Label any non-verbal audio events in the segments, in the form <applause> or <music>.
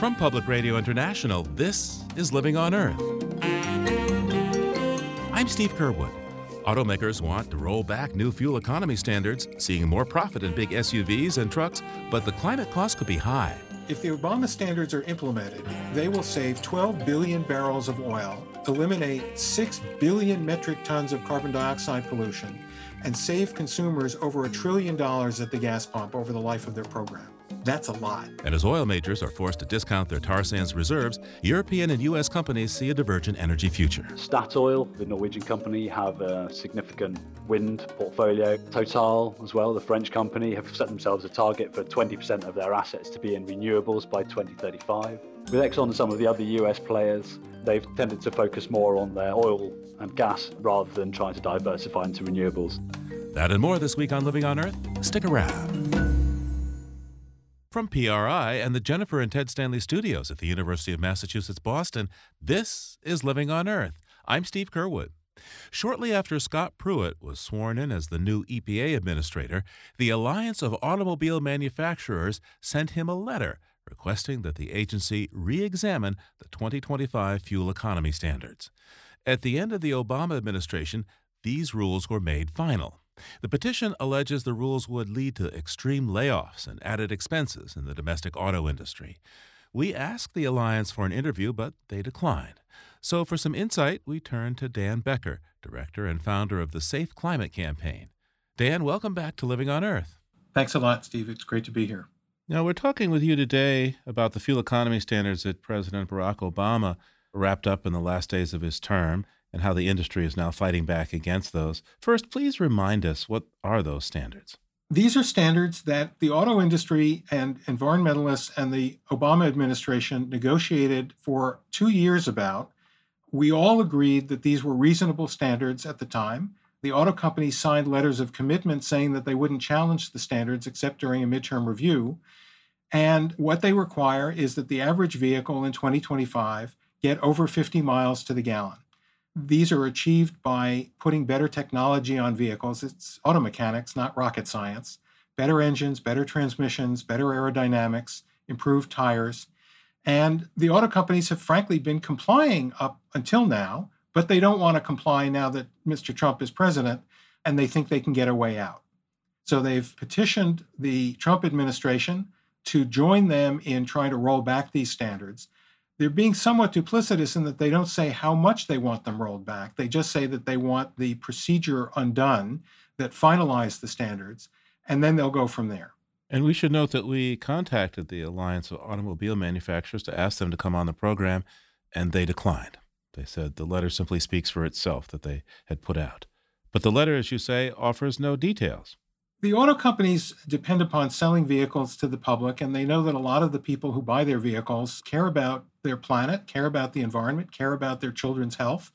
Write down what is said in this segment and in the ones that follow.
From Public Radio International, this is Living on Earth. I'm Steve Curwood. Automakers want to roll back new fuel economy standards, seeing more profit in big SUVs and trucks, but the climate cost could be high. If the Obama standards are implemented, they will save 12 billion barrels of oil, eliminate 6 billion metric tons of carbon dioxide pollution, and save consumers over a trillion dollars at the gas pump over the life of their program. That's a lot. And as oil majors are forced to discount their tar sands reserves, European and U.S. companies see a divergent energy future. Statoil, the Norwegian company, have a significant wind portfolio. Total, as well, the French company, have set themselves a target for 20% of their assets to be in renewables by 2035. With Exxon and some of the other US players, they've tended to focus more on their oil and gas rather than trying to diversify into renewables. That and more this week on Living on Earth. Stick around. From PRI and the Jennifer and Ted Stanley studios at the University of Massachusetts Boston, this is Living on Earth. I'm Steve Curwood. Shortly after Scott Pruitt was sworn in as the new EPA administrator, the Alliance of Automobile Manufacturers sent him a letter requesting that the agency re examine the 2025 fuel economy standards. At the end of the Obama administration, these rules were made final. The petition alleges the rules would lead to extreme layoffs and added expenses in the domestic auto industry. We asked the Alliance for an interview, but they declined. So, for some insight, we turn to Dan Becker, director and founder of the Safe Climate Campaign. Dan, welcome back to Living on Earth. Thanks a lot, Steve. It's great to be here. Now, we're talking with you today about the fuel economy standards that President Barack Obama wrapped up in the last days of his term and how the industry is now fighting back against those. First, please remind us what are those standards? These are standards that the auto industry and environmentalists and the Obama administration negotiated for two years about. We all agreed that these were reasonable standards at the time. The auto companies signed letters of commitment saying that they wouldn't challenge the standards except during a midterm review. And what they require is that the average vehicle in 2025 get over 50 miles to the gallon. These are achieved by putting better technology on vehicles. It's auto mechanics, not rocket science. Better engines, better transmissions, better aerodynamics, improved tires. And the auto companies have frankly been complying up until now, but they don't want to comply now that Mr. Trump is president and they think they can get a way out. So they've petitioned the Trump administration to join them in trying to roll back these standards they're being somewhat duplicitous in that they don't say how much they want them rolled back. They just say that they want the procedure undone that finalized the standards, and then they'll go from there. And we should note that we contacted the Alliance of Automobile Manufacturers to ask them to come on the program, and they declined. They said the letter simply speaks for itself that they had put out. But the letter, as you say, offers no details. The auto companies depend upon selling vehicles to the public, and they know that a lot of the people who buy their vehicles care about their planet, care about the environment, care about their children's health.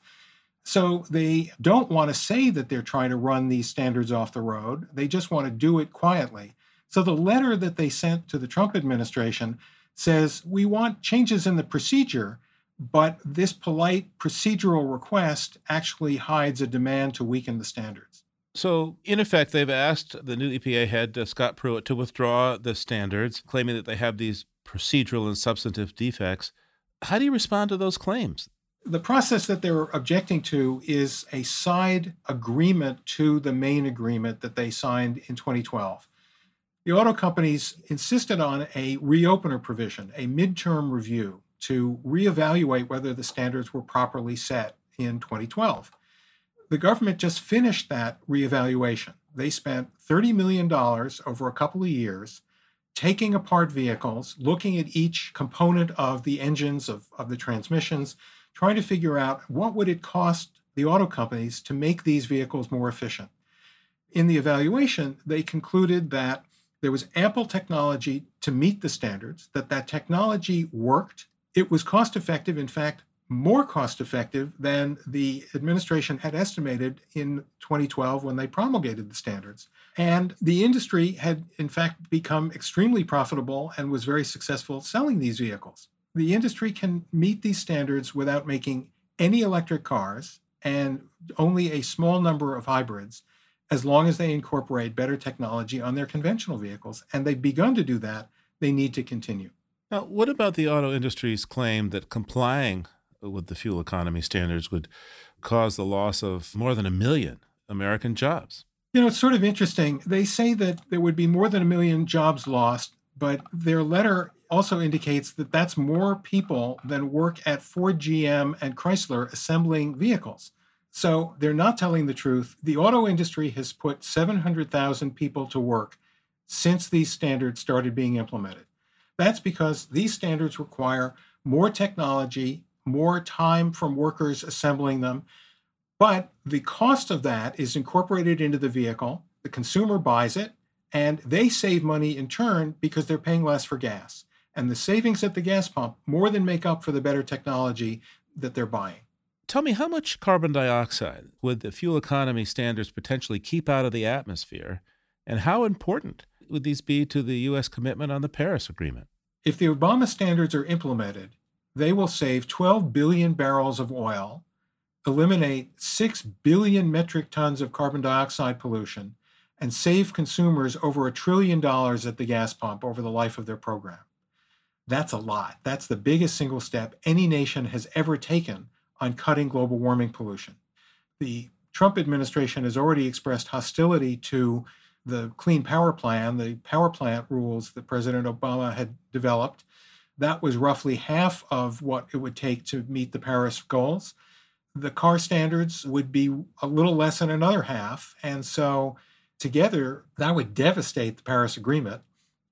So they don't want to say that they're trying to run these standards off the road. They just want to do it quietly. So the letter that they sent to the Trump administration says we want changes in the procedure, but this polite procedural request actually hides a demand to weaken the standards. So, in effect, they've asked the new EPA head, uh, Scott Pruitt, to withdraw the standards, claiming that they have these procedural and substantive defects. How do you respond to those claims? The process that they're objecting to is a side agreement to the main agreement that they signed in 2012. The auto companies insisted on a reopener provision, a midterm review to reevaluate whether the standards were properly set in 2012 the government just finished that reevaluation. They spent $30 million over a couple of years taking apart vehicles, looking at each component of the engines, of, of the transmissions, trying to figure out what would it cost the auto companies to make these vehicles more efficient. In the evaluation, they concluded that there was ample technology to meet the standards, that that technology worked, it was cost effective. In fact, more cost effective than the administration had estimated in 2012 when they promulgated the standards. And the industry had, in fact, become extremely profitable and was very successful selling these vehicles. The industry can meet these standards without making any electric cars and only a small number of hybrids as long as they incorporate better technology on their conventional vehicles. And they've begun to do that. They need to continue. Now, what about the auto industry's claim that complying with the fuel economy standards would cause the loss of more than a million American jobs? You know, it's sort of interesting. They say that there would be more than a million jobs lost, but their letter also indicates that that's more people than work at Ford, GM, and Chrysler assembling vehicles. So they're not telling the truth. The auto industry has put 700,000 people to work since these standards started being implemented. That's because these standards require more technology, more time from workers assembling them. But the cost of that is incorporated into the vehicle. The consumer buys it, and they save money in turn because they're paying less for gas. And the savings at the gas pump more than make up for the better technology that they're buying. Tell me, how much carbon dioxide would the fuel economy standards potentially keep out of the atmosphere? And how important would these be to the U.S. commitment on the Paris Agreement? If the Obama standards are implemented, they will save 12 billion barrels of oil, eliminate 6 billion metric tons of carbon dioxide pollution, and save consumers over a trillion dollars at the gas pump over the life of their program. That's a lot. That's the biggest single step any nation has ever taken on cutting global warming pollution. The Trump administration has already expressed hostility to the Clean Power Plan, the power plant rules that President Obama had developed. That was roughly half of what it would take to meet the Paris goals. The car standards would be a little less than another half. And so, together, that would devastate the Paris Agreement.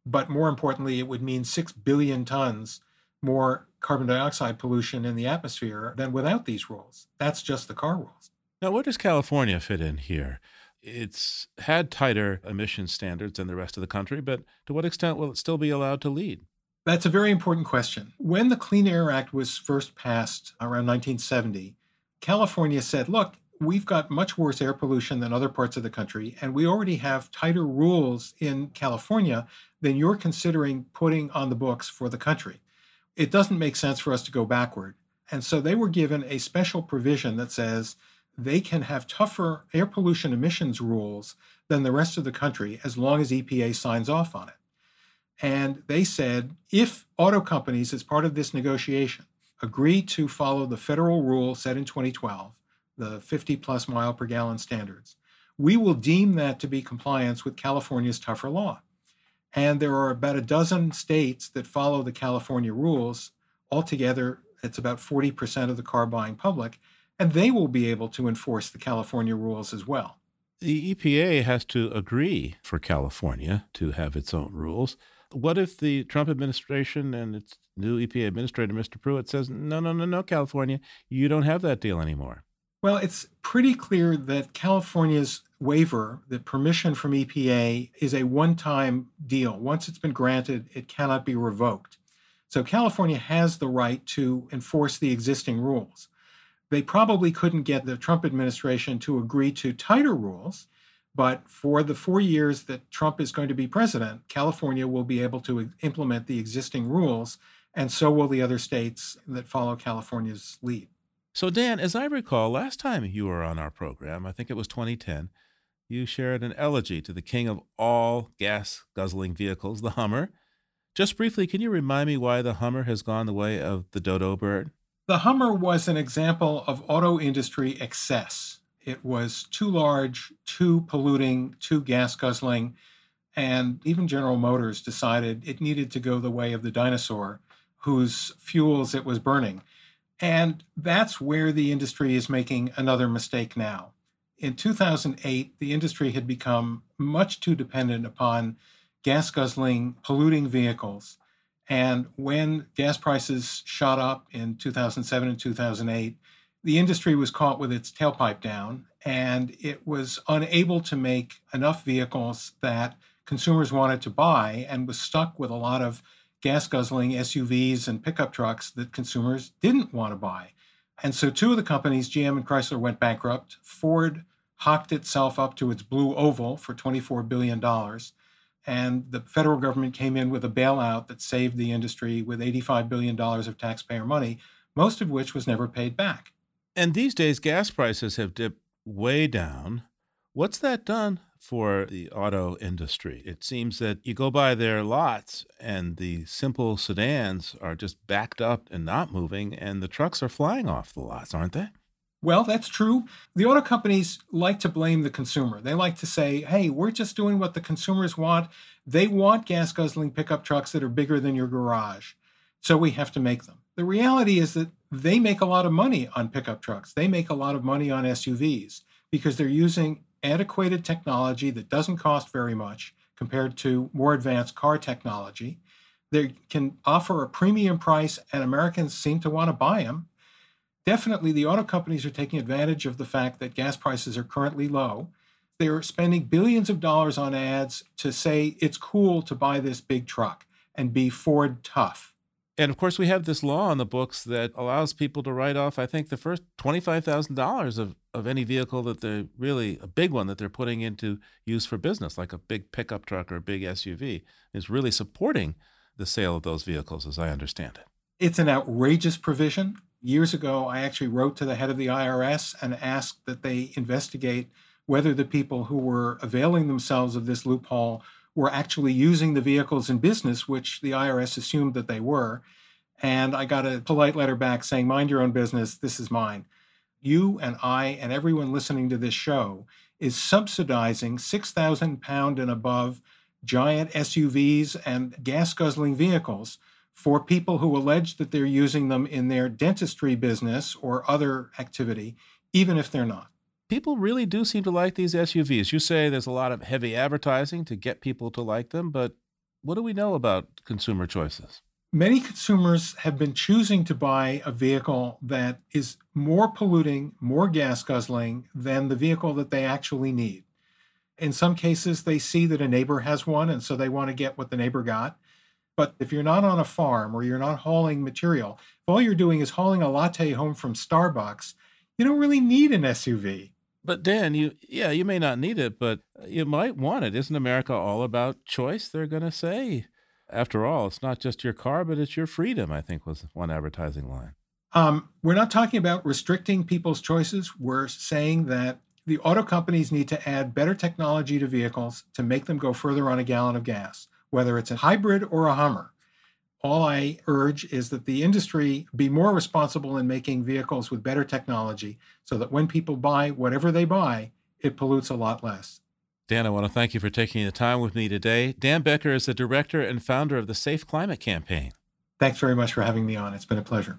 But more importantly, it would mean 6 billion tons more carbon dioxide pollution in the atmosphere than without these rules. That's just the car rules. Now, where does California fit in here? It's had tighter emission standards than the rest of the country, but to what extent will it still be allowed to lead? That's a very important question. When the Clean Air Act was first passed around 1970, California said, look, we've got much worse air pollution than other parts of the country, and we already have tighter rules in California than you're considering putting on the books for the country. It doesn't make sense for us to go backward. And so they were given a special provision that says they can have tougher air pollution emissions rules than the rest of the country as long as EPA signs off on it. And they said if auto companies, as part of this negotiation, agree to follow the federal rule set in 2012, the 50 plus mile per gallon standards, we will deem that to be compliance with California's tougher law. And there are about a dozen states that follow the California rules. Altogether, it's about 40% of the car buying public and they will be able to enforce the California rules as well. The EPA has to agree for California to have its own rules. What if the Trump administration and its new EPA administrator, Mr. Pruitt, says, no, no, no, no, California, you don't have that deal anymore? Well, it's pretty clear that California's waiver, the permission from EPA, is a one time deal. Once it's been granted, it cannot be revoked. So California has the right to enforce the existing rules they probably couldn't get the Trump administration to agree to tighter rules. But for the four years that Trump is going to be president, California will be able to implement the existing rules, and so will the other states that follow California's lead. So, Dan, as I recall, last time you were on our program, I think it was 2010, you shared an elegy to the king of all gas guzzling vehicles, the Hummer. Just briefly, can you remind me why the Hummer has gone the way of the dodo bird? The Hummer was an example of auto industry excess. It was too large, too polluting, too gas guzzling, and even General Motors decided it needed to go the way of the dinosaur, whose fuels it was burning. And that's where the industry is making another mistake now. In 2008, the industry had become much too dependent upon gas guzzling, polluting vehicles and when gas prices shot up in 2007 and 2008, the industry was caught with its tailpipe down and it was unable to make enough vehicles that consumers wanted to buy and was stuck with a lot of gas guzzling SUVs and pickup trucks that consumers didn't want to buy. And so two of the companies, GM and Chrysler, went bankrupt. Ford hocked itself up to its blue oval for $24 billion and the federal government came in with a bailout that saved the industry with $85 billion of taxpayer money, most of which was never paid back. And these days, gas prices have dipped way down. What's that done for the auto industry. It seems that you go by their lots and the simple sedans are just backed up and not moving, and the trucks are flying off the lots, aren't they? Well, that's true. The auto companies like to blame the consumer. They like to say, hey, we're just doing what the consumers want. They want gas guzzling pickup trucks that are bigger than your garage. So we have to make them. The reality is that they make a lot of money on pickup trucks. They make a lot of money on SUVs because they're using antiquated technology that doesn't cost very much compared to more advanced car technology. They can offer a premium price, and Americans seem to want to buy them definitely the auto companies are taking advantage of the fact that gas prices are currently low. They're spending billions of dollars on ads to say it's cool to buy this big truck and be Ford tough. And of course, we have this law on the books that allows people to write off, I think, the first $25,000 of, of any vehicle that they're really a big one that they're putting into use for business, like a big pickup truck or a big SUV, is really supporting the sale of those vehicles, as I understand it. It's an outrageous provision years ago, I actually wrote to the head of the IRS and asked that they investigate whether the people who were availing themselves of this loophole were actually using the vehicles in business, which the IRS assumed that they were. And I got a polite letter back saying, Mind your own business, this is mine. You and I and everyone listening to this show is subsidizing 6,000 pound and above giant SUVs and gas guzzling vehicles for people who allege that they're using them in their dentistry business or other activity, even if they're not. People really do seem to like these SUVs. You say there's a lot of heavy advertising to get people to like them, but what do we know about consumer choices? Many consumers have been choosing to buy a vehicle that is more polluting, more gas guzzling than the vehicle that they actually need. In some cases, they see that a neighbor has one, and so they want to get what the neighbor got. But if you're not on a farm or you're not hauling material, if all you're doing is hauling a latte home from Starbucks, you don't really need an SUV. But Dan, you yeah, you may not need it, but you might want it. Isn't America all about choice? They're going to say. After all, it's not just your car, but it's your freedom. I think was one advertising line. Um, we're not talking about restricting people's choices. We're saying that the auto companies need to add better technology to vehicles to make them go further on a gallon of gas whether it's a hybrid or a Hummer. All I urge is that the industry be more responsible in making vehicles with better technology so that when people buy whatever they buy, it pollutes a lot less. Dan, I want to thank you for taking the time with me today. Dan Becker is the director and founder of the Safe Climate Campaign. Thanks very much for having me on. It's been a pleasure.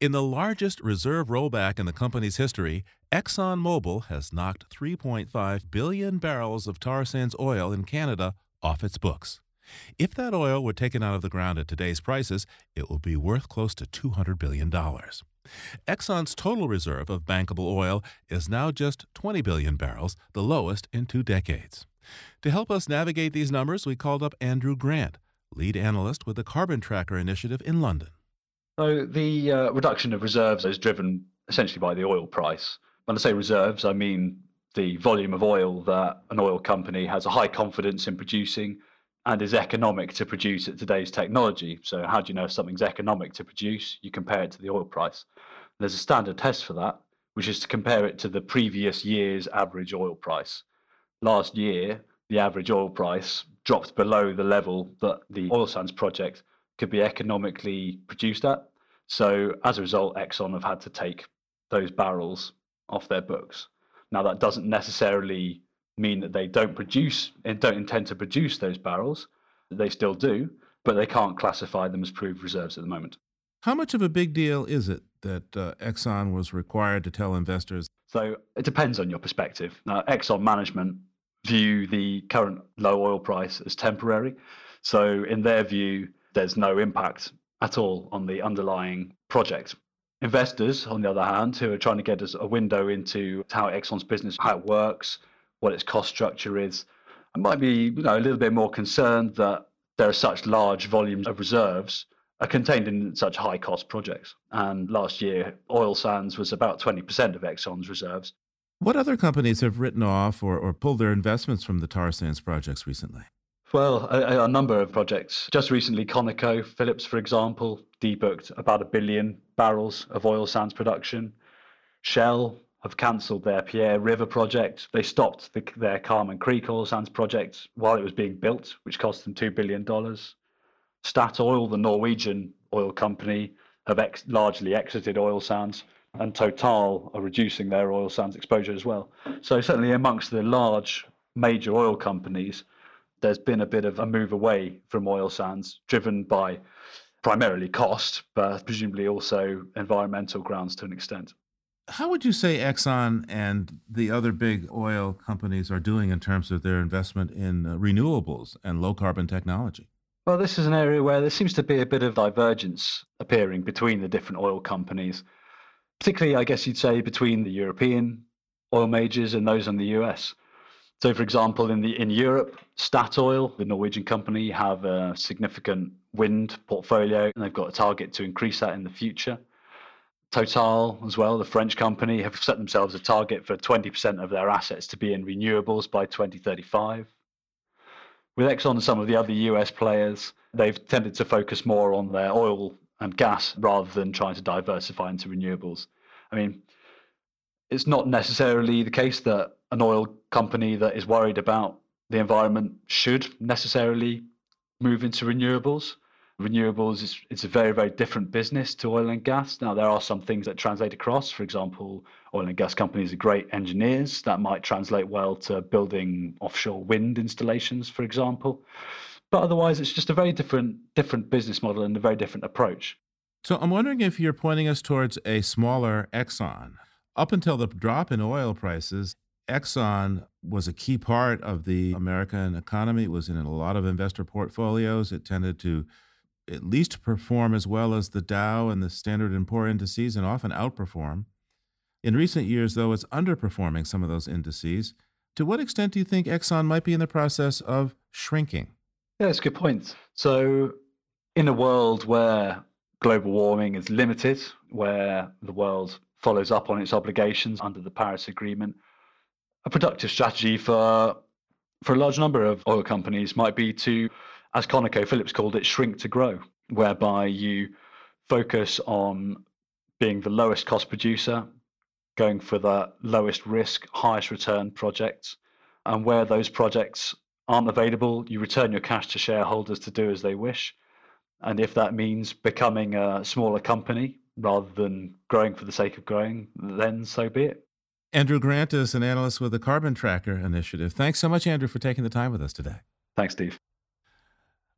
In the largest reserve rollback in the company's history, ExxonMobil has knocked 3.5 billion barrels of tar sands oil in Canada off its books. If that oil were taken out of the ground at today's prices, it would be worth close to $200 billion. Exxon's total reserve of bankable oil is now just 20 billion barrels, the lowest in two decades. To help us navigate these numbers, we called up Andrew Grant, lead analyst with the Carbon Tracker Initiative in London. So the uh, reduction of reserves is driven essentially by the oil price. When I say reserves, I mean the volume of oil that an oil company has a high confidence in producing and is economic to produce at today's technology. So how do you know if something's economic to produce? You compare it to the oil price. There's a standard test for that, which is to compare it to the previous year's average oil price. Last year, the average oil price dropped below the level that the oil sands project could be economically produced at. So as a result, Exxon have had to take those barrels off their books. Now that doesn't necessarily mean that they don't produce and don't intend to produce those barrels. They still do, but they can't classify them as proved reserves at the moment. How much of a big deal is it that uh, Exxon was required to tell investors? So it depends on your perspective. Now, Exxon management view the current low oil price as temporary. So, in their view, there's no impact at all on the underlying project. Investors, on the other hand, who are trying to get us a window into how Exxon's business, how it works, what its cost structure is, might be you know, a little bit more concerned that there are such large volumes of reserves are contained in such high cost projects. And last year, oil sands was about 20% of Exxon's reserves. What other companies have written off or, or pulled their investments from the tar sands projects recently? Well, a, a, number of projects. Just recently, ConocoPhillips, for example, debooked about a billion barrels of oil sands production. Shell have cancelled their Pierre River project. They stopped the, their Carmon Creek oil sands project while it was being built, which cost them $2 billion. Statoil, the Norwegian oil company, have ex- largely exited oil sands, and Total are reducing their oil sands exposure as well. So, certainly amongst the large major oil companies, there's been a bit of a move away from oil sands, driven by primarily cost, but presumably also environmental grounds to an extent. How would you say Exxon and the other big oil companies are doing in terms of their investment in uh, renewables and low carbon technology? Well, this is an area where there seems to be a bit of divergence appearing between the different oil companies, particularly, I guess you'd say, between the European oil majors and those in the US. So, for example, in the in Europe, Statoil, the Norwegian company, have a significant wind portfolio, and they've got a target to increase that in the future. Total, as well, the French company, have set themselves a target for 20% of their assets to be in renewables by 2035. With Exxon and some of the other US players, they've tended to focus more on their oil and gas rather than trying to diversify into renewables. I mean, it's not necessarily the case that an oil company that is worried about the environment should necessarily move into renewables. Renewables is it's a very very different business to oil and gas. Now there are some things that translate across. For example oil and gas companies are great engineers that might translate well to building offshore wind installations for example. But otherwise it's just a very different different business model and a very different approach. So i'm wondering if you're pointing us towards a smaller exxon. Up until the drop in oil prices Exxon was a key part of the American economy. It was in a lot of investor portfolios. It tended to at least perform as well as the Dow and the Standard and Poor indices and often outperform. In recent years, though, it's underperforming some of those indices. To what extent do you think Exxon might be in the process of shrinking? Yeah, that's a good point. So, in a world where global warming is limited, where the world follows up on its obligations under the Paris Agreement, a productive strategy for for a large number of oil companies might be to as ConocoPhillips called it, shrink to grow, whereby you focus on being the lowest cost producer, going for the lowest risk, highest return projects. And where those projects aren't available, you return your cash to shareholders to do as they wish. And if that means becoming a smaller company rather than growing for the sake of growing, then so be it. Andrew Grant is an analyst with the Carbon Tracker Initiative. Thanks so much, Andrew, for taking the time with us today. Thanks, Steve.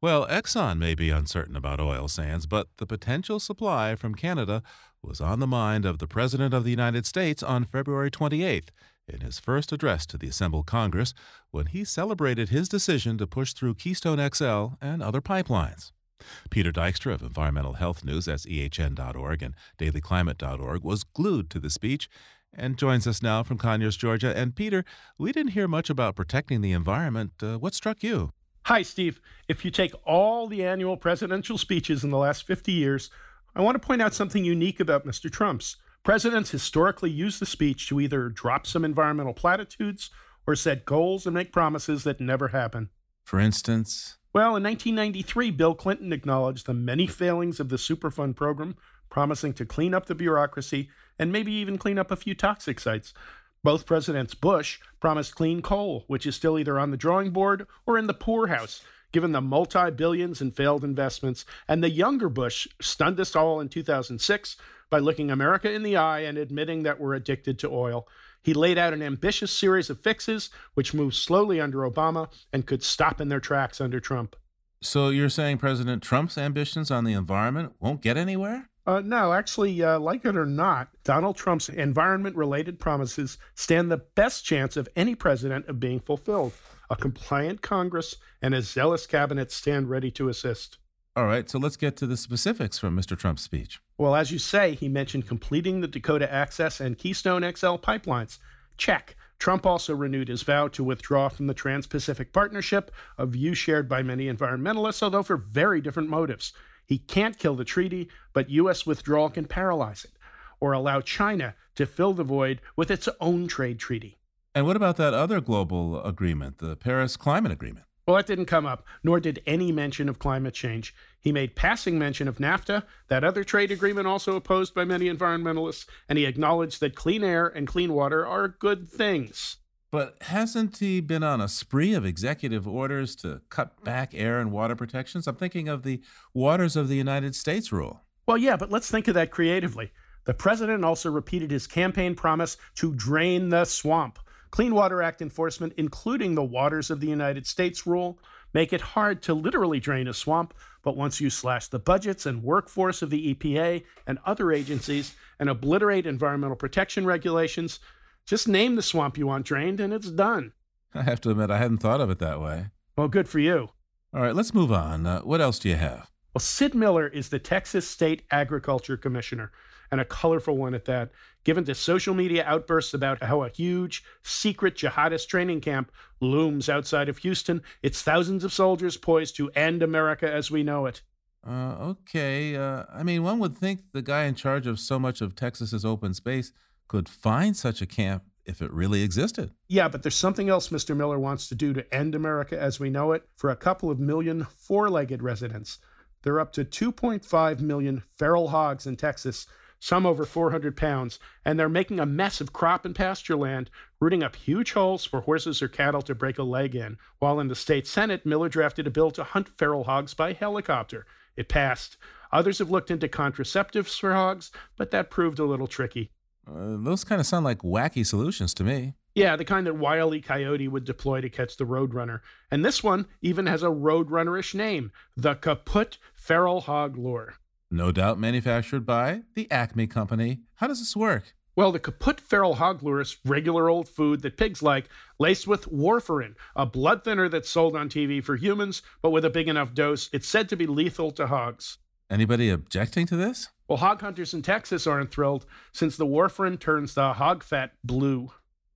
Well, Exxon may be uncertain about oil sands, but the potential supply from Canada was on the mind of the President of the United States on February 28th in his first address to the assembled Congress when he celebrated his decision to push through Keystone XL and other pipelines. Peter Dykstra of Environmental Health News, at ehn.org and dailyclimate.org, was glued to the speech and joins us now from Conyers, Georgia. And Peter, we didn't hear much about protecting the environment. Uh, what struck you? Hi, Steve. If you take all the annual presidential speeches in the last 50 years, I want to point out something unique about Mr. Trump's. Presidents historically use the speech to either drop some environmental platitudes or set goals and make promises that never happen. For instance? Well, in 1993, Bill Clinton acknowledged the many failings of the Superfund program, promising to clean up the bureaucracy and maybe even clean up a few toxic sites. Both Presidents Bush promised clean coal, which is still either on the drawing board or in the poorhouse, given the multi billions in failed investments. And the younger Bush stunned us all in 2006 by looking America in the eye and admitting that we're addicted to oil. He laid out an ambitious series of fixes, which moved slowly under Obama and could stop in their tracks under Trump. So you're saying President Trump's ambitions on the environment won't get anywhere? Uh, no, actually, uh, like it or not, Donald Trump's environment related promises stand the best chance of any president of being fulfilled. A compliant Congress and a zealous cabinet stand ready to assist. All right, so let's get to the specifics from Mr. Trump's speech. Well, as you say, he mentioned completing the Dakota Access and Keystone XL pipelines. Check. Trump also renewed his vow to withdraw from the Trans Pacific Partnership, a view shared by many environmentalists, although for very different motives. He can't kill the treaty, but U.S. withdrawal can paralyze it or allow China to fill the void with its own trade treaty. And what about that other global agreement, the Paris Climate Agreement? Well, that didn't come up, nor did any mention of climate change. He made passing mention of NAFTA, that other trade agreement also opposed by many environmentalists, and he acknowledged that clean air and clean water are good things. But hasn't he been on a spree of executive orders to cut back air and water protections? I'm thinking of the Waters of the United States rule. Well, yeah, but let's think of that creatively. The president also repeated his campaign promise to drain the swamp. Clean Water Act enforcement, including the Waters of the United States rule, make it hard to literally drain a swamp, but once you slash the budgets and workforce of the EPA and other agencies and obliterate environmental protection regulations, just name the swamp you want drained and it's done. I have to admit, I hadn't thought of it that way. Well, good for you. All right, let's move on. Uh, what else do you have? Well, Sid Miller is the Texas State Agriculture Commissioner, and a colorful one at that, given to social media outbursts about how a huge, secret jihadist training camp looms outside of Houston. It's thousands of soldiers poised to end America as we know it. Uh, okay. Uh, I mean, one would think the guy in charge of so much of Texas's open space could find such a camp if it really existed. Yeah, but there's something else Mr. Miller wants to do to end America as we know it for a couple of million four legged residents. There are up to 2.5 million feral hogs in Texas, some over 400 pounds, and they're making a mess of crop and pasture land, rooting up huge holes for horses or cattle to break a leg in. While in the state Senate, Miller drafted a bill to hunt feral hogs by helicopter. It passed. Others have looked into contraceptives for hogs, but that proved a little tricky. Uh, those kind of sound like wacky solutions to me. Yeah, the kind that Wile E. Coyote would deploy to catch the Roadrunner. And this one even has a Roadrunnerish name the Kaput Feral Hog Lure. No doubt manufactured by the Acme Company. How does this work? Well, the Kaput Feral Hog Lure is regular old food that pigs like, laced with warfarin, a blood thinner that's sold on TV for humans, but with a big enough dose, it's said to be lethal to hogs. Anybody objecting to this? Well, hog hunters in Texas aren't thrilled since the warfarin turns the hog fat blue.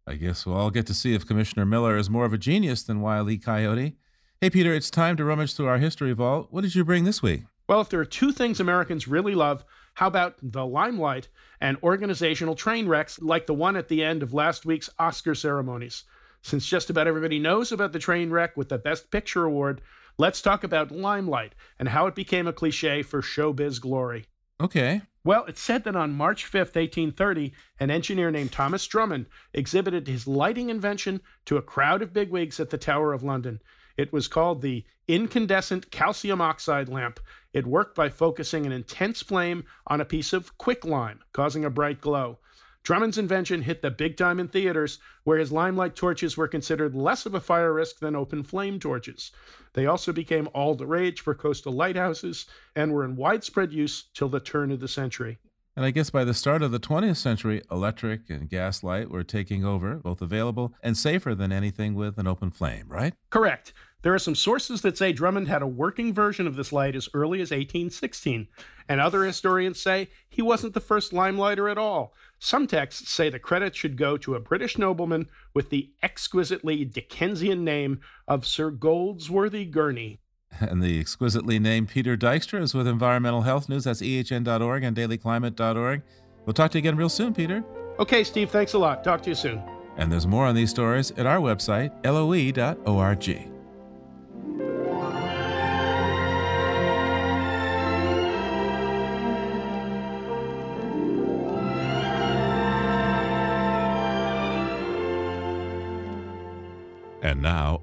I guess we'll all get to see if Commissioner Miller is more of a genius than Wile E. Coyote. Hey, Peter, it's time to rummage through our history vault. What did you bring this week? Well, if there are two things Americans really love, how about the limelight and organizational train wrecks like the one at the end of last week's Oscar ceremonies? Since just about everybody knows about the train wreck with the Best Picture award, let's talk about limelight and how it became a cliche for showbiz glory. Okay. Well, it's said that on March 5th, 1830, an engineer named Thomas Drummond exhibited his lighting invention to a crowd of bigwigs at the Tower of London. It was called the incandescent calcium oxide lamp. It worked by focusing an intense flame on a piece of quicklime, causing a bright glow. Drummond's invention hit the big time in theaters, where his limelight torches were considered less of a fire risk than open flame torches. They also became all the rage for coastal lighthouses and were in widespread use till the turn of the century. And I guess by the start of the 20th century, electric and gas light were taking over, both available and safer than anything with an open flame, right? Correct. There are some sources that say Drummond had a working version of this light as early as 1816, and other historians say he wasn't the first limelighter at all. Some texts say the credit should go to a British nobleman with the exquisitely Dickensian name of Sir Goldsworthy Gurney. <laughs> And the exquisitely named Peter Dykstra is with Environmental Health News. That's ehn.org and dailyclimate.org. We'll talk to you again real soon, Peter. Okay, Steve, thanks a lot. Talk to you soon. And there's more on these stories at our website, loe.org.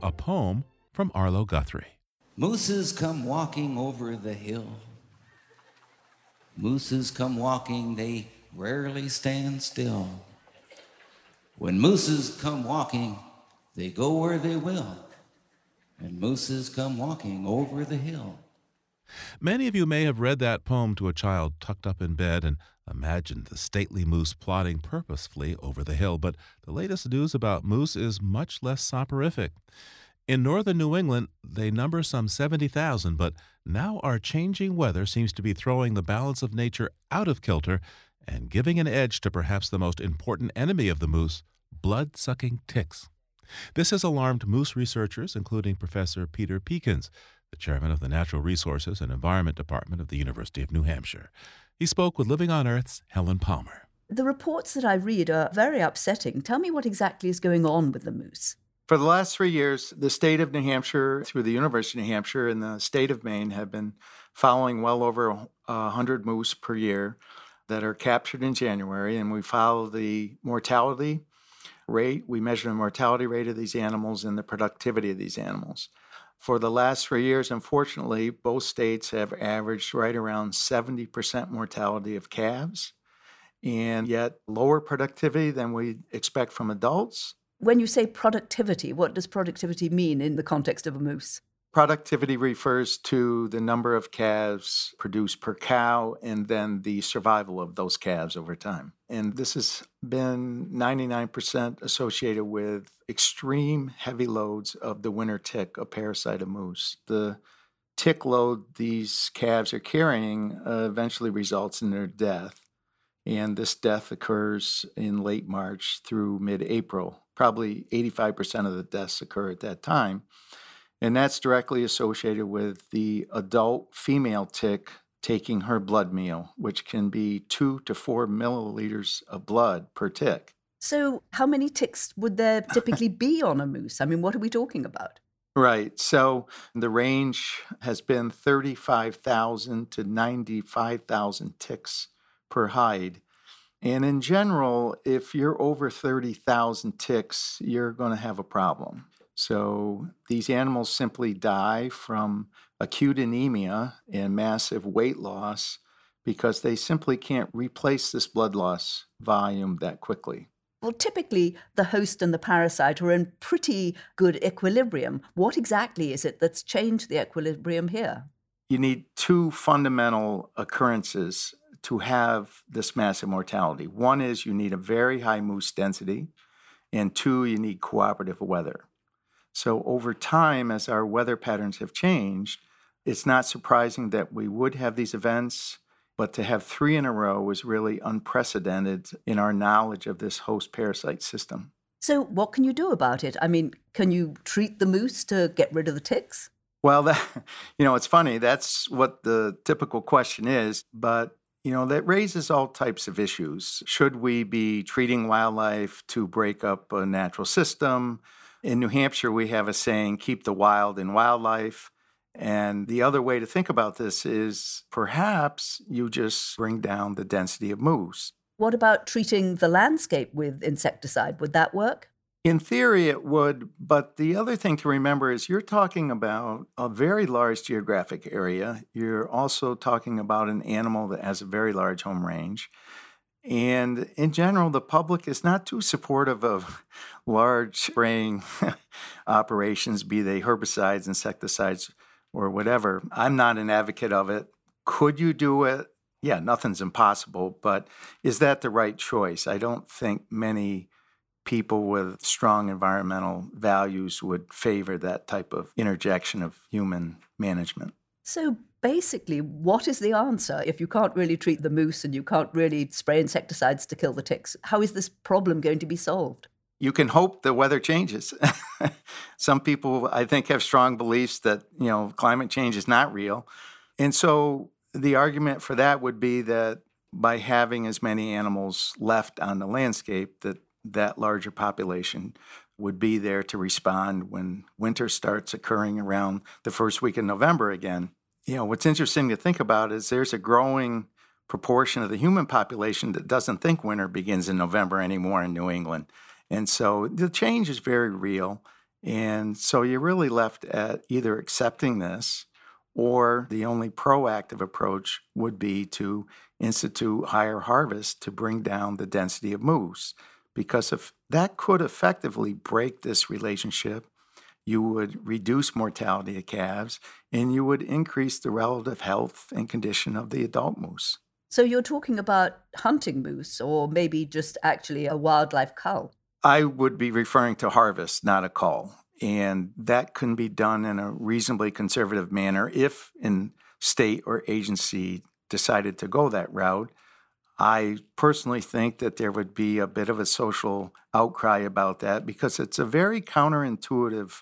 a poem from Arlo Guthrie. Mooses come walking over the hill. Mooses come walking, they rarely stand still. When mooses come walking, they go where they will. And mooses come walking over the hill. Many of you may have read that poem to a child tucked up in bed and imagined the stately moose plodding purposefully over the hill, but the latest news about moose is much less soporific. In northern New England, they number some 70,000, but now our changing weather seems to be throwing the balance of nature out of kilter and giving an edge to perhaps the most important enemy of the moose blood sucking ticks. This has alarmed moose researchers, including Professor Peter Pekins, the chairman of the Natural Resources and Environment Department of the University of New Hampshire. He spoke with Living on Earth's Helen Palmer. The reports that I read are very upsetting. Tell me what exactly is going on with the moose. For the last three years, the state of New Hampshire, through the University of New Hampshire and the state of Maine, have been following well over 100 moose per year that are captured in January. And we follow the mortality rate. We measure the mortality rate of these animals and the productivity of these animals. For the last three years, unfortunately, both states have averaged right around 70% mortality of calves and yet lower productivity than we expect from adults when you say productivity, what does productivity mean in the context of a moose? Productivity refers to the number of calves produced per cow and then the survival of those calves over time. And this has been 99% associated with extreme heavy loads of the winter tick, a parasite of moose. The tick load these calves are carrying uh, eventually results in their death. And this death occurs in late March through mid April probably 85% of the deaths occur at that time. And that's directly associated with the adult female tick taking her blood meal, which can be two to four milliliters of blood per tick. So, how many ticks would there <laughs> typically be on a moose? I mean, what are we talking about? Right. So, the range has been 35,000 to 95,000 ticks per hide. And in general, if you're over 30,000 ticks, you're going to have a problem. So these animals simply die from acute anemia and massive weight loss because they simply can't replace this blood loss volume that quickly. Well, typically, the host and the parasite are in pretty good equilibrium. What exactly is it that's changed the equilibrium here? You need two fundamental occurrences to have this massive mortality. One is you need a very high moose density, and two, you need cooperative weather. So, over time, as our weather patterns have changed, it's not surprising that we would have these events, but to have three in a row is really unprecedented in our knowledge of this host parasite system. So, what can you do about it? I mean, can you treat the moose to get rid of the ticks? Well, <laughs> that, you know, it's funny. That's what the typical question is. But you know, that raises all types of issues. Should we be treating wildlife to break up a natural system? In New Hampshire, we have a saying, keep the wild in wildlife. And the other way to think about this is perhaps you just bring down the density of moose. What about treating the landscape with insecticide? Would that work? In theory, it would, but the other thing to remember is you're talking about a very large geographic area. You're also talking about an animal that has a very large home range. And in general, the public is not too supportive of <laughs> large spraying <laughs> operations, be they herbicides, insecticides, or whatever. I'm not an advocate of it. Could you do it? Yeah, nothing's impossible, but is that the right choice? I don't think many people with strong environmental values would favor that type of interjection of human management. So basically, what is the answer if you can't really treat the moose and you can't really spray insecticides to kill the ticks? How is this problem going to be solved? You can hope the weather changes. <laughs> Some people, I think, have strong beliefs that, you know, climate change is not real. And so the argument for that would be that by having as many animals left on the landscape, that that larger population would be there to respond when winter starts occurring around the first week in November again. You know, what's interesting to think about is there's a growing proportion of the human population that doesn't think winter begins in November anymore in New England. And so the change is very real. And so you're really left at either accepting this or the only proactive approach would be to institute higher harvest to bring down the density of moose because if that could effectively break this relationship you would reduce mortality of calves, and you would increase the relative health and condition of the adult moose. So you're talking about hunting moose or maybe just actually a wildlife cull? I would be referring to harvest, not a cull. And that can be done in a reasonably conservative manner if in state or agency decided to go that route. I personally think that there would be a bit of a social outcry about that because it's a very counterintuitive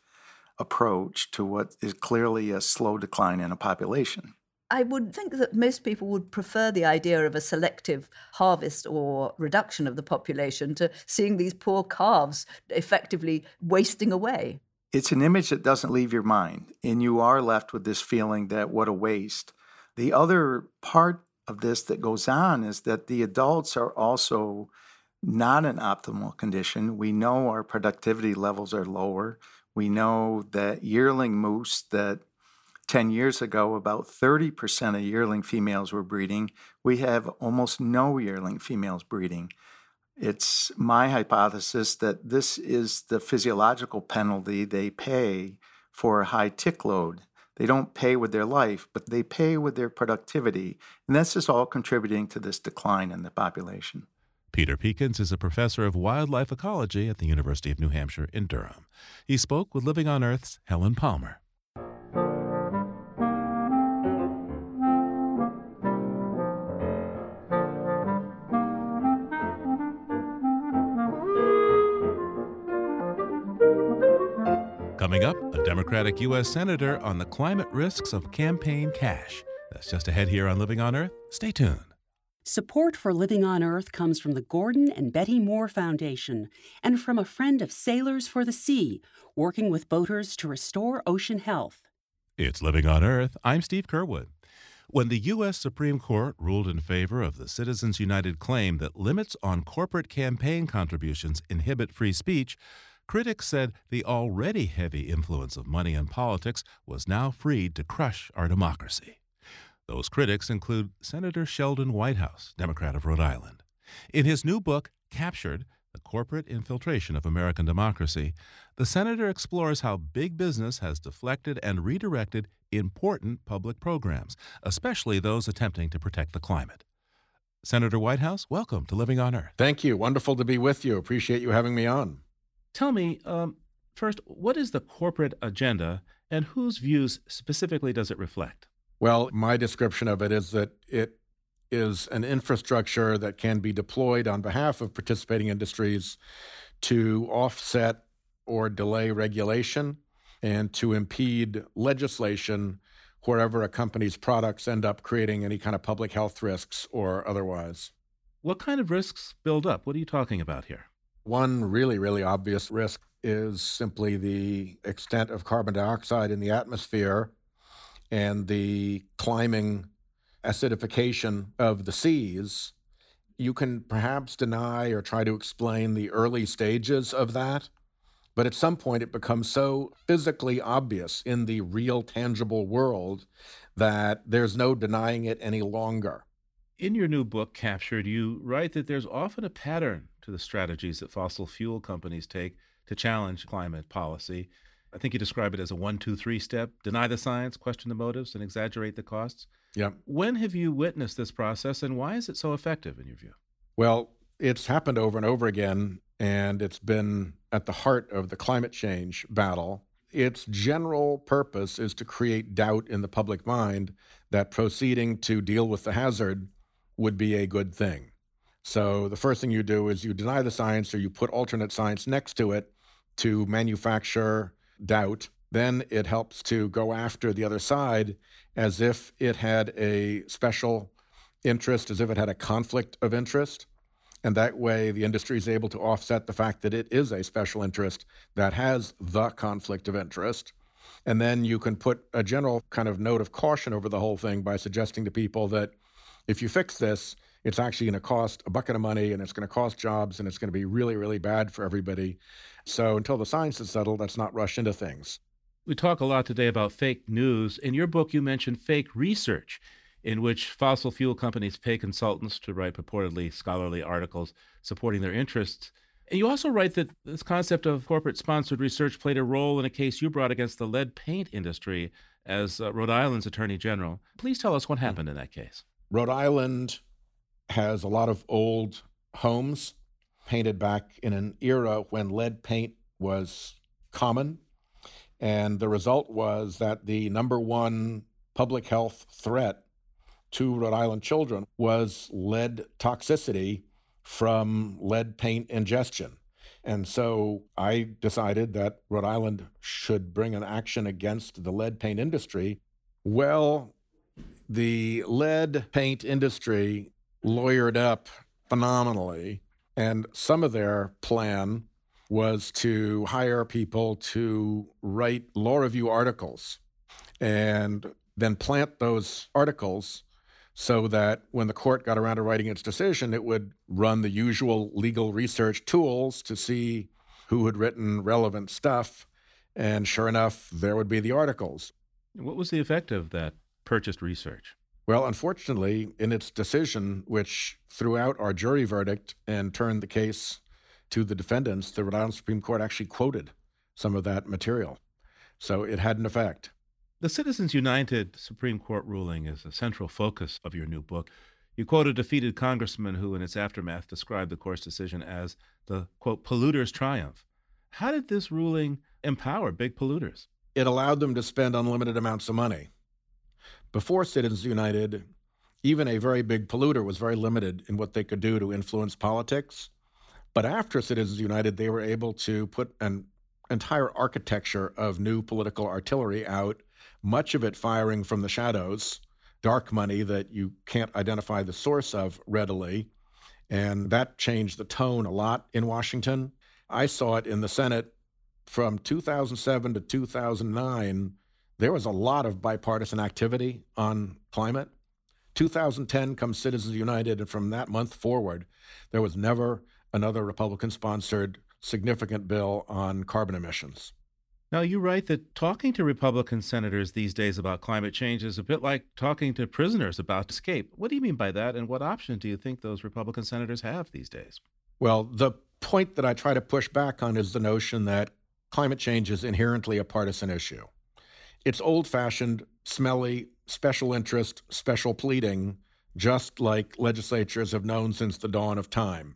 approach to what is clearly a slow decline in a population. I would think that most people would prefer the idea of a selective harvest or reduction of the population to seeing these poor calves effectively wasting away. It's an image that doesn't leave your mind, and you are left with this feeling that what a waste. The other part of this that goes on is that the adults are also not in optimal condition. We know our productivity levels are lower. We know that yearling moose that 10 years ago, about 30% of yearling females were breeding. We have almost no yearling females breeding. It's my hypothesis that this is the physiological penalty they pay for a high tick load. They don't pay with their life, but they pay with their productivity. And this is all contributing to this decline in the population. Peter Pekins is a professor of wildlife ecology at the University of New Hampshire in Durham. He spoke with Living on Earth's Helen Palmer. Coming up, a Democratic U.S. Senator on the climate risks of campaign cash. That's just ahead here on Living on Earth. Stay tuned. Support for Living on Earth comes from the Gordon and Betty Moore Foundation and from a friend of Sailors for the Sea, working with boaters to restore ocean health. It's Living on Earth. I'm Steve Curwood. When the U.S. Supreme Court ruled in favor of the Citizens United claim that limits on corporate campaign contributions inhibit free speech, Critics said the already heavy influence of money in politics was now freed to crush our democracy. Those critics include Senator Sheldon Whitehouse, Democrat of Rhode Island. In his new book, Captured The Corporate Infiltration of American Democracy, the senator explores how big business has deflected and redirected important public programs, especially those attempting to protect the climate. Senator Whitehouse, welcome to Living on Earth. Thank you. Wonderful to be with you. Appreciate you having me on. Tell me, um, first, what is the corporate agenda and whose views specifically does it reflect? Well, my description of it is that it is an infrastructure that can be deployed on behalf of participating industries to offset or delay regulation and to impede legislation wherever a company's products end up creating any kind of public health risks or otherwise. What kind of risks build up? What are you talking about here? One really, really obvious risk is simply the extent of carbon dioxide in the atmosphere and the climbing acidification of the seas. You can perhaps deny or try to explain the early stages of that, but at some point it becomes so physically obvious in the real, tangible world that there's no denying it any longer. In your new book, Captured, you write that there's often a pattern to the strategies that fossil fuel companies take to challenge climate policy. I think you describe it as a one, two, three step deny the science, question the motives, and exaggerate the costs. Yeah. When have you witnessed this process, and why is it so effective in your view? Well, it's happened over and over again, and it's been at the heart of the climate change battle. Its general purpose is to create doubt in the public mind that proceeding to deal with the hazard would be a good thing. So the first thing you do is you deny the science or you put alternate science next to it to manufacture doubt. Then it helps to go after the other side as if it had a special interest, as if it had a conflict of interest. And that way, the industry is able to offset the fact that it is a special interest that has the conflict of interest. And then you can put a general kind of note of caution over the whole thing by suggesting to people that if you fix this, it's actually going to cost a bucket of money and it's going to cost jobs and it's going to be really, really bad for everybody. So until the science is settled, let's not rush into things. We talk a lot today about fake news. In your book, you mentioned fake research, in which fossil fuel companies pay consultants to write purportedly scholarly articles supporting their interests. And you also write that this concept of corporate sponsored research played a role in a case you brought against the lead paint industry as uh, Rhode Island's Attorney General. Please tell us what happened in that case. Rhode Island has a lot of old homes painted back in an era when lead paint was common. And the result was that the number one public health threat to Rhode Island children was lead toxicity from lead paint ingestion. And so I decided that Rhode Island should bring an action against the lead paint industry. Well, the lead paint industry lawyered up phenomenally, and some of their plan was to hire people to write law review articles and then plant those articles so that when the court got around to writing its decision, it would run the usual legal research tools to see who had written relevant stuff. And sure enough, there would be the articles. What was the effect of that purchased research? Well, unfortunately, in its decision, which threw out our jury verdict and turned the case to the defendants, the Rhode Island Supreme Court actually quoted some of that material. So it had an effect. The Citizens United Supreme Court ruling is a central focus of your new book. You quote a defeated congressman who, in its aftermath, described the court's decision as the, quote, polluter's triumph. How did this ruling empower big polluters? It allowed them to spend unlimited amounts of money. Before Citizens United, even a very big polluter was very limited in what they could do to influence politics. But after Citizens United, they were able to put an entire architecture of new political artillery out, much of it firing from the shadows, dark money that you can't identify the source of readily. And that changed the tone a lot in Washington. I saw it in the Senate from 2007 to 2009 there was a lot of bipartisan activity on climate. 2010 comes Citizens United, and from that month forward, there was never another Republican sponsored significant bill on carbon emissions. Now, you write that talking to Republican senators these days about climate change is a bit like talking to prisoners about escape. What do you mean by that, and what option do you think those Republican senators have these days? Well, the point that I try to push back on is the notion that climate change is inherently a partisan issue. It's old fashioned, smelly, special interest, special pleading, just like legislatures have known since the dawn of time.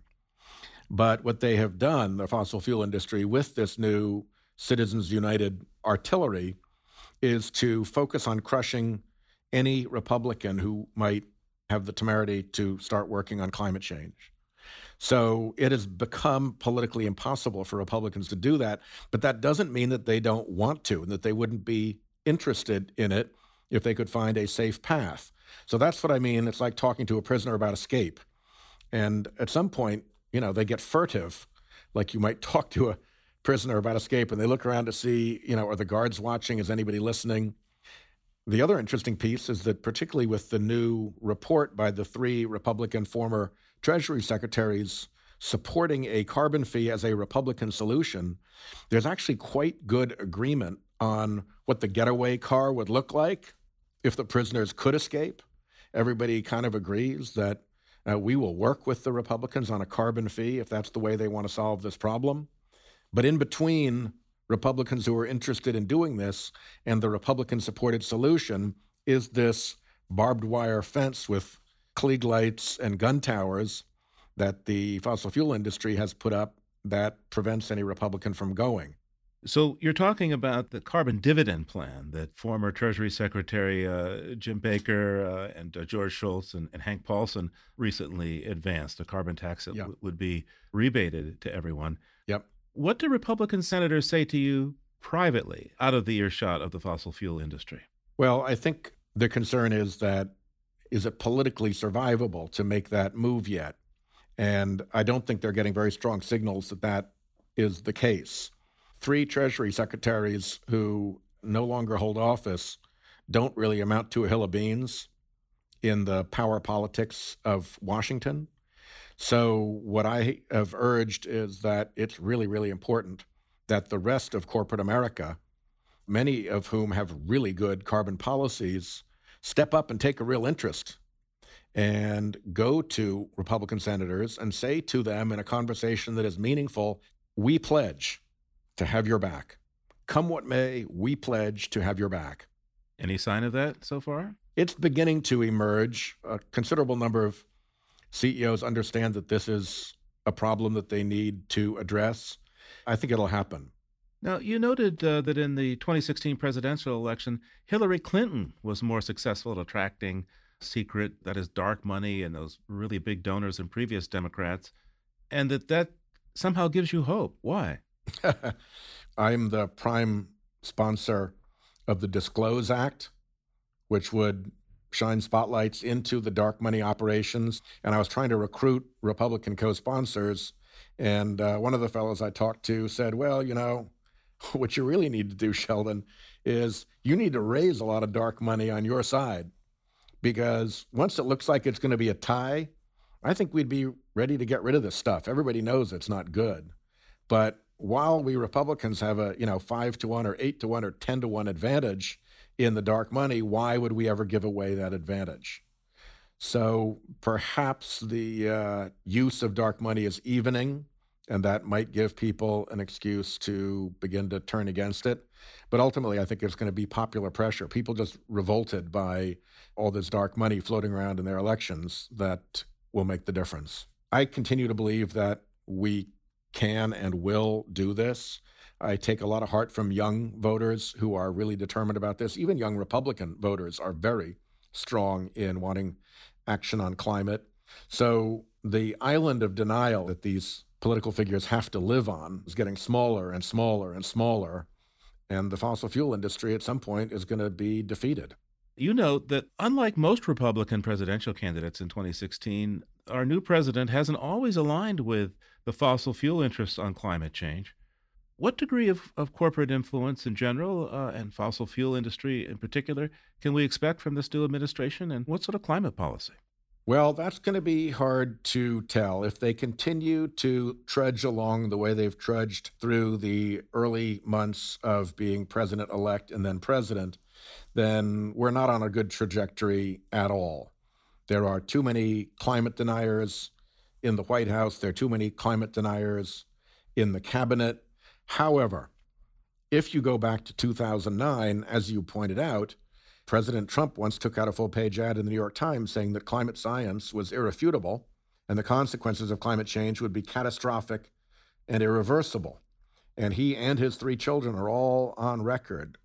But what they have done, the fossil fuel industry, with this new Citizens United artillery, is to focus on crushing any Republican who might have the temerity to start working on climate change. So it has become politically impossible for Republicans to do that. But that doesn't mean that they don't want to and that they wouldn't be interested in it if they could find a safe path. So that's what I mean. It's like talking to a prisoner about escape. And at some point, you know, they get furtive, like you might <laughs> talk to a prisoner about escape and they look around to see, you know, are the guards watching? Is anybody listening? The other interesting piece is that, particularly with the new report by the three Republican former Treasury secretaries supporting a carbon fee as a Republican solution, there's actually quite good agreement on what the getaway car would look like if the prisoners could escape. Everybody kind of agrees that uh, we will work with the Republicans on a carbon fee if that's the way they want to solve this problem. But in between Republicans who are interested in doing this and the Republican supported solution is this barbed wire fence with Klieg lights and gun towers that the fossil fuel industry has put up that prevents any Republican from going. So you're talking about the carbon dividend plan that former Treasury Secretary uh, Jim Baker uh, and uh, George Shultz and, and, Hank Paulson recently advanced, a carbon tax that yep. w- would be rebated to everyone. Yep. What do Republican senators say to you privately, out of the earshot of the fossil fuel industry? Well, I think the concern is that is it politically survivable to make that move yet? And I don't think they're getting very strong signals that that is the case three Treasury secretaries who no longer hold office don't really amount to a hill of beans in the power politics of Washington. So, what I have urged is that it's really, really important that the rest of corporate America, many of whom have really good carbon policies, step up and take a real interest and go to Republican senators and say to them in a conversation that is meaningful, we pledge to have your back. Come what may, we pledge to have your back. Any sign of that so far? It's beginning to emerge. A considerable number of CEOs understand that this is a problem that they need to address. I think it'll happen. Now, you noted uh, that in the 2016 presidential election, Hillary Clinton was more successful at attracting secret, that is, dark money and those really big donors in previous Democrats, and that that somehow gives you hope. Why? <laughs> I'm the prime sponsor of the Disclose Act, which would shine spotlights into the dark money operations. And I was trying to recruit Republican co sponsors. And uh, one of the fellows I talked to said, Well, you know, <laughs> what you really need to do, Sheldon, is you need to raise a lot of dark money on your side. Because once it looks like it's going to be a tie, I think we'd be ready to get rid of this stuff. Everybody knows it's not good. But while we Republicans have a, you know, five to one or eight to one or 10 to one advantage in the dark money, why would we ever give away that advantage? So perhaps the uh, use of dark money is evening, and that might give people an excuse to begin to turn against it. But ultimately, I think it's going to be popular pressure. People just revolted by all this dark money floating around in their elections that will make the difference. I continue to believe that we can and will do this. I take a lot of heart from young voters who are really determined about this. Even young Republican voters are very strong in wanting action on climate. So the island of denial that these political figures have to live on is getting smaller and smaller and smaller. And the fossil fuel industry at some point is going to be defeated. You note that unlike most Republican presidential candidates in 2016, our new president hasn't always aligned with the fossil fuel interests on climate change. What degree of, of corporate influence in general uh, and fossil fuel industry in particular can we expect from this new administration, and what sort of climate policy? Well, that's going to be hard to tell. If they continue to trudge along the way they've trudged through the early months of being president elect and then president, then we're not on a good trajectory at all. There are too many climate deniers in the White House, there are too many climate deniers in the cabinet. However, if you go back to 2009, as you pointed out, President Trump once took out a full page ad in the New York Times saying that climate science was irrefutable and the consequences of climate change would be catastrophic and irreversible. And he and his three children are all on record.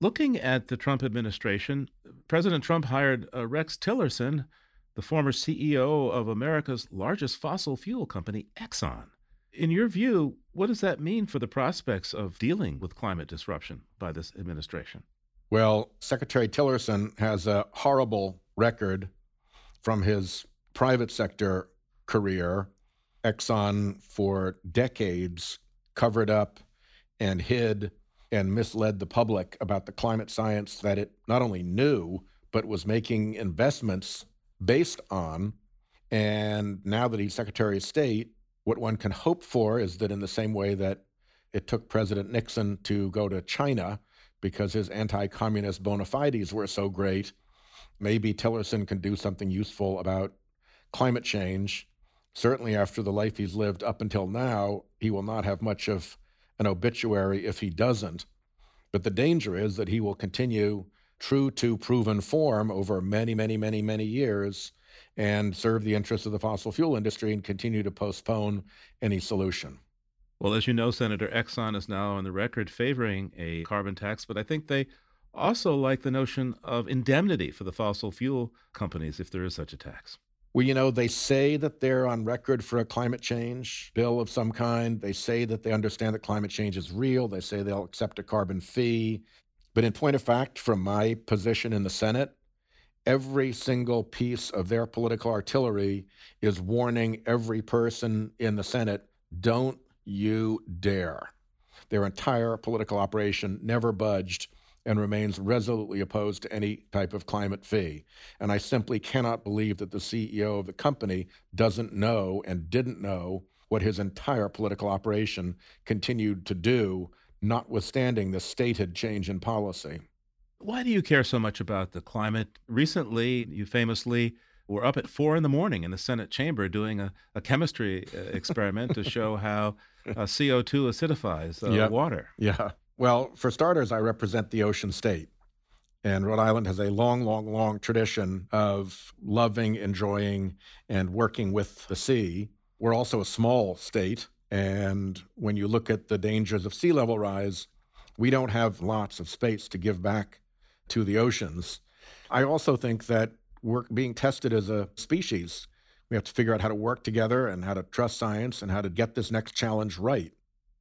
Looking at the Trump administration, President Trump hired uh, Rex Tillerson, the former CEO of America's largest fossil fuel company, Exxon. In your view, what does that mean for the prospects of dealing with climate disruption by this administration? Well, Secretary Tillerson has a horrible record from his private sector career. Exxon, for decades, covered up and hid and misled the public about the climate science that it not only knew, but was making investments based on. And now that he's Secretary of State, what one can hope for is that in the same way that it took President Nixon to go to China because his anti communist bona fides were so great, maybe Tillerson can do something useful about climate change. Certainly, after the life he's lived up until now, he will not have much of an obituary if he doesn't. But the danger is that he will continue true to proven form over many, many, many, many years and serve the interests of the fossil fuel industry and continue to postpone any solution. Well, as you know, Senator Exxon is now on the record favoring a carbon tax, but I think they also like the notion of indemnity for the fossil fuel companies if there is such a tax. Well, you know, they say that they're on record for a climate change bill of some kind. They say that they understand that climate change is real. They say they'll accept a carbon fee. But in point of fact, from my position in the Senate, every single piece of their political artillery is warning every person in the Senate don't you dare. Their entire political operation never budged and remains resolutely opposed to any type of climate fee. And I simply cannot believe that the CEO of the company doesn't know and didn't know what his entire political operation continued to do, notwithstanding the stated change in policy. Why do you care so much about the climate? Recently, you famously were up at four in the morning in the Senate chamber doing a, a chemistry uh, <laughs> experiment to show how uh, CO2 acidifies uh, water. Yeah. Well, for starters, I represent the ocean state. And Rhode Island has a long, long, long tradition of loving, enjoying, and working with the sea. We're also a small state. And when you look at the dangers of sea level rise, we don't have lots of space to give back to the oceans. I also think that we're being tested as a species. We have to figure out how to work together and how to trust science and how to get this next challenge right.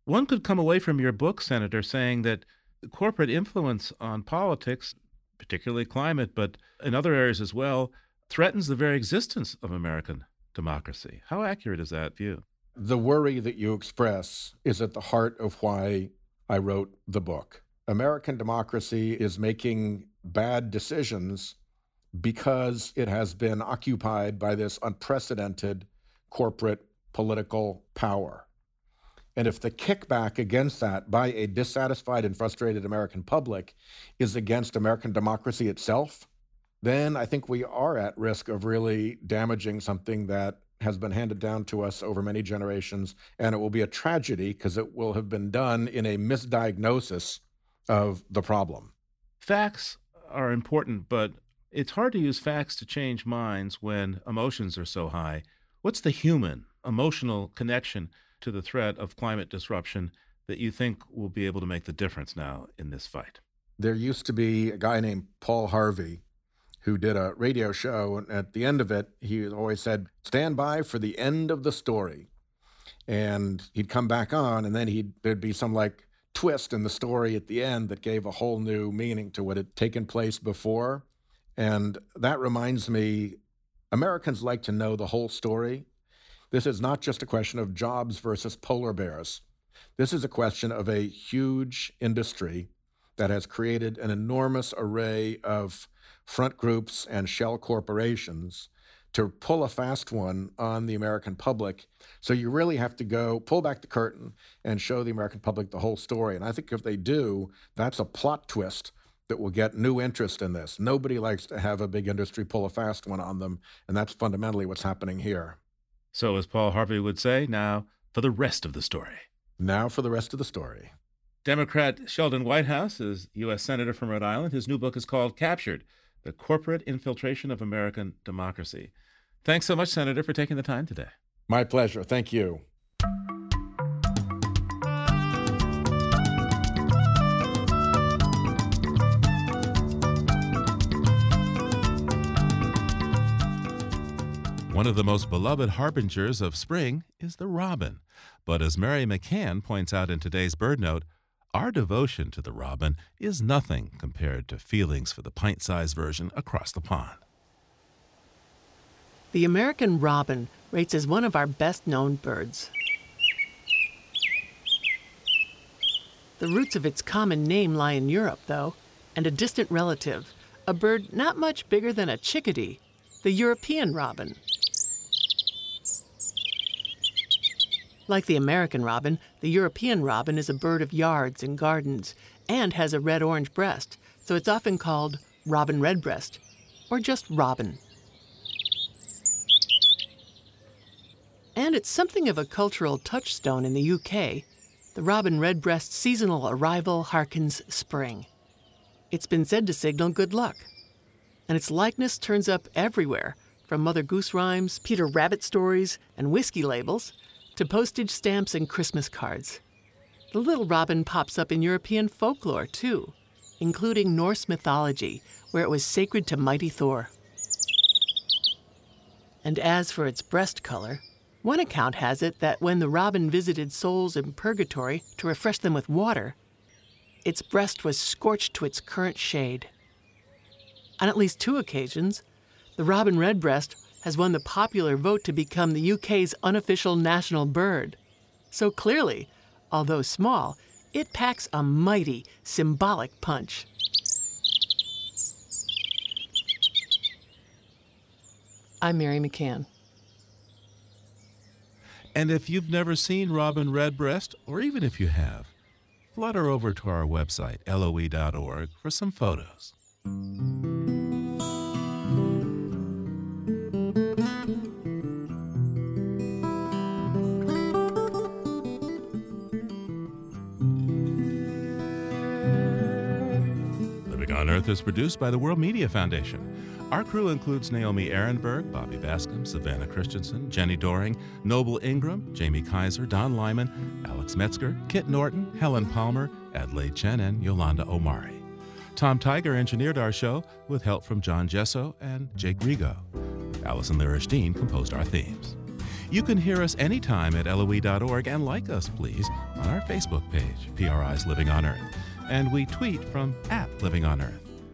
One could come away from your book, Senator, saying that corporate influence on politics, particularly climate, but in other areas as well, threatens the very existence of American democracy. How accurate is that view? The worry that you express is at the heart of why I wrote the book. American democracy is making bad decisions because it has been occupied by this unprecedented corporate political power. And if the kickback against that by a dissatisfied and frustrated American public is against American democracy itself, then I think we are at risk of really damaging something that has been handed down to us over many generations. And it will be a tragedy because it will have been done in a misdiagnosis of the problem. Facts are important, but it's hard to use facts to change minds when emotions are so high. What's the human, emotional connection to the threat of climate disruption that you think will be able to make the difference now in this fight? There used to be a guy named Paul Harvey who did a radio show. And at the end of it, he always said, Stand by for the end of the story. And he'd come back on, and then he'd, there'd be some like twist in the story at the end that gave a whole new meaning to what had taken place before. And that reminds me Americans like to know the whole story. This is not just a question of jobs versus polar bears. This is a question of a huge industry that has created an enormous array of front groups and shell corporations to pull a fast one on the American public. So you really have to go pull back the curtain and show the American public the whole story. And I think if they do, that's a plot twist that will get new interest in this. Nobody likes to have a big industry pull a fast one on them. And that's fundamentally what's happening here. So, as Paul Harvey would say, now for the rest of the story. Now for the rest of the story. Democrat Sheldon Whitehouse is U.S. Senator from Rhode Island. His new book is called Captured The Corporate Infiltration of American Democracy. Thanks so much, Senator, for taking the time today. My pleasure. Thank you. One of the most beloved harbingers of spring is the robin. But as Mary McCann points out in today's BirdNote, our devotion to the robin is nothing compared to feelings for the pint sized version across the pond. The American robin rates as one of our best known birds. The roots of its common name lie in Europe, though, and a distant relative, a bird not much bigger than a chickadee, the European robin. Like the American robin, the European robin is a bird of yards and gardens and has a red orange breast, so it's often called robin redbreast or just robin. And it's something of a cultural touchstone in the UK. The robin redbreast's seasonal arrival harkens spring. It's been said to signal good luck. And its likeness turns up everywhere, from Mother Goose rhymes, Peter Rabbit stories, and whiskey labels, to postage stamps and Christmas cards. The little robin pops up in European folklore, too, including Norse mythology, where it was sacred to mighty Thor. And as for its breast color, one account has it that when the robin visited souls in purgatory to refresh them with water, its breast was scorched to its current shade. On at least two occasions, the robin redbreast has won the popular vote to become the UK's unofficial national bird. So clearly, although small, it packs a mighty, symbolic punch. I'm Mary McCann. And if you've never seen robin redbreast, or even if you have, flutter over to our website, loe.org, for some photos. Earth is produced by the World Media Foundation. Our crew includes Naomi Arenberg, Bobby Bascomb, Savannah Christensen, Jenni Doering, Noble Ingram, Jamie Kaiser, Don Lyman, Alex Metzger, Kit Norton, Helen Palmer, Adelaide Chen, and Yolanda Omari. Tom Tiger engineered our show with help from John Gesso and Jake Rigo. Allison Lirish Dean composed our themes. You can hear us anytime at LOE.org and like us, please, on our Facebook page, PRI's Living on Earth. And we tweet from at Living on Earth.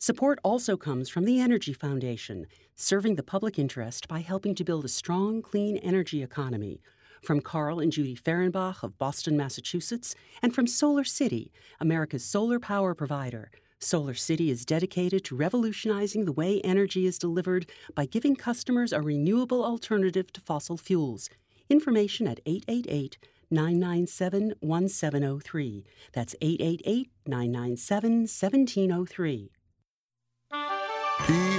Support also comes from the Energy Foundation, serving the public interest by helping to build a strong, clean energy economy. From Carl and Judy Ferenbach of Boston, Massachusetts, and from SolarCity, America's solar power provider. SolarCity is dedicated to revolutionizing the way energy is delivered by giving customers a renewable alternative to fossil fuels Information at 888 997 1703. That's 888 997 1703.